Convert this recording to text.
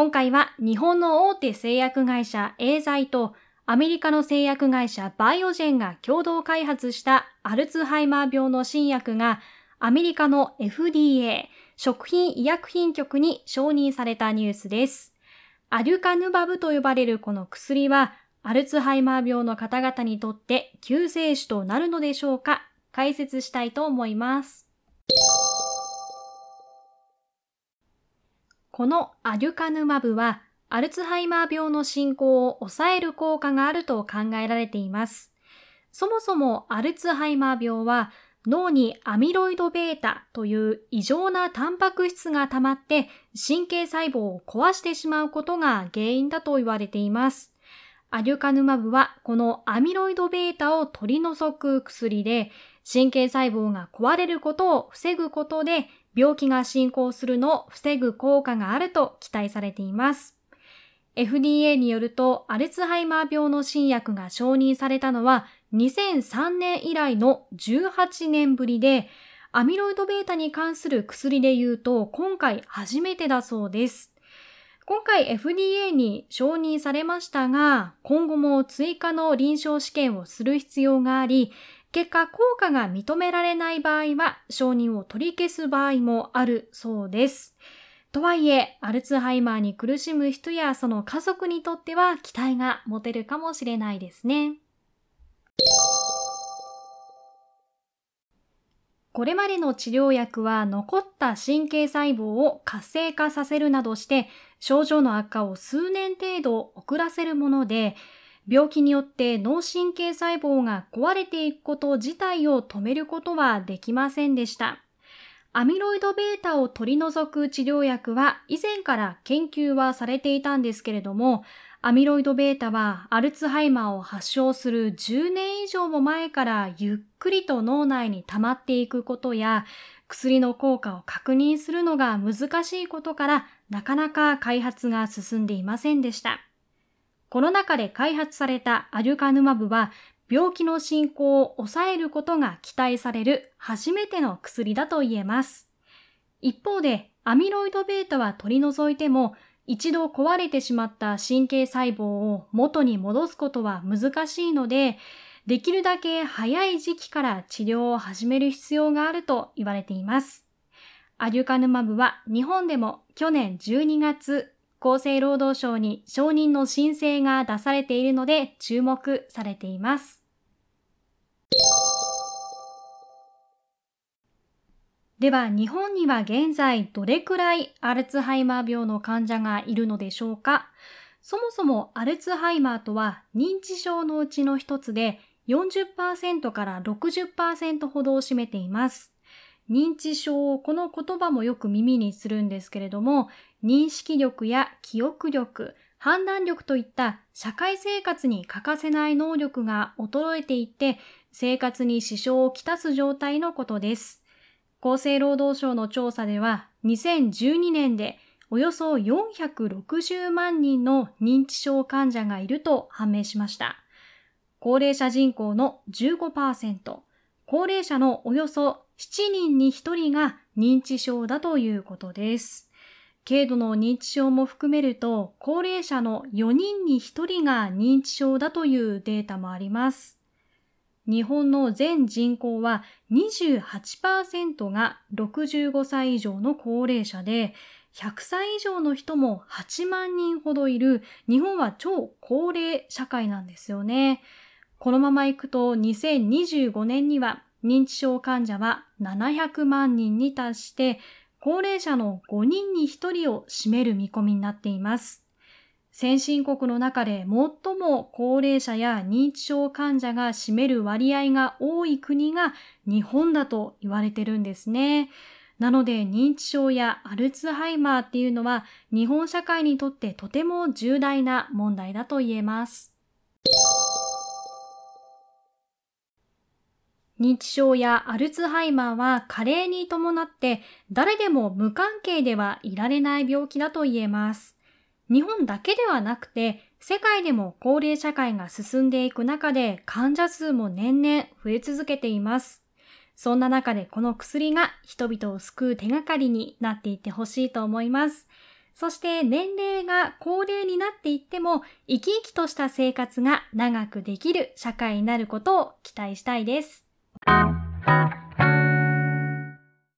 今回は日本の大手製薬会社エーザイとアメリカの製薬会社バイオジェンが共同開発したアルツハイマー病の新薬がアメリカの FDA 食品医薬品局に承認されたニュースです。アデュカヌバブと呼ばれるこの薬はアルツハイマー病の方々にとって救世主となるのでしょうか？解説したいと思います。このアデュカヌマブは、アルツハイマー病の進行を抑える効果があると考えられています。そもそもアルツハイマー病は脳にアミロイド β という異常なタンパク質が溜まって神経細胞を壊してしまうことが原因だと言われています。アデュカヌマブはこのアミロイド β を取り除く薬で神経細胞が壊れることを防ぐことで病気が進行するのを防ぐ効果があると期待されています。FDA によると、アルツハイマー病の新薬が承認されたのは2003年以来の18年ぶりで、アミロイド β に関する薬で言うと今回初めてだそうです。今回 FDA に承認されましたが、今後も追加の臨床試験をする必要があり、結果効果が認められない場合は承認を取り消す場合もあるそうです。とはいえ、アルツハイマーに苦しむ人やその家族にとっては期待が持てるかもしれないですね。これまでの治療薬は残った神経細胞を活性化させるなどして症状の悪化を数年程度遅らせるもので病気によって脳神経細胞が壊れていくこと自体を止めることはできませんでした。アミロイド β を取り除く治療薬は以前から研究はされていたんですけれども、アミロイド β はアルツハイマーを発症する10年以上も前からゆっくりと脳内に溜まっていくことや、薬の効果を確認するのが難しいことからなかなか開発が進んでいませんでした。この中で開発されたアデュカヌマブは病気の進行を抑えることが期待される初めての薬だと言えます。一方でアミロイド β は取り除いても一度壊れてしまった神経細胞を元に戻すことは難しいので、できるだけ早い時期から治療を始める必要があると言われています。アデュカヌマブは日本でも去年12月厚生労働省に承認の申請が出されているので注目されています。では日本には現在どれくらいアルツハイマー病の患者がいるのでしょうか？そもそもアルツハイマーとは認知症のうちの一つで40%から60%ほどを占めています。認知症、この言葉もよく耳にするんですけれども、認識力や記憶力、判断力といった社会生活に欠かせない能力が衰えていって生活に支障をきたす状態のことです。厚生労働省の調査では2012年でおよそ460万人の認知症患者がいると判明しました。高齢者人口の15%、高齢者のおよそ7人に1人が認知症だということです。軽度の認知症も含めると、高齢者の4人に1人が認知症だというデータもあります。日本の全人口は28%が65歳以上の高齢者で、100歳以上の人も8万人ほどいる日本は超高齢社会なんですよね。このままいくと2025年には認知症患者は700万人に達して、高齢者の5人に1人を占める見込みになっています。先進国の中で最も高齢者や認知症患者が占める割合が多い国が日本だと言われてるんですね。なので認知症やアルツハイマーっていうのは日本社会にとってとても重大な問題だと言えます。認知症やアルツハイマーは加齢に伴って誰でも無関係ではいられない病気だと言えます。日本だけではなくて世界でも高齢社会が進んでいく中で患者数も年々増え続けています。そんな中でこの薬が人々を救う手がかりになっていってほしいと思います。そして年齢が高齢になっていっても生き生きとした生活が長くできる社会になることを期待したいです。Thank you.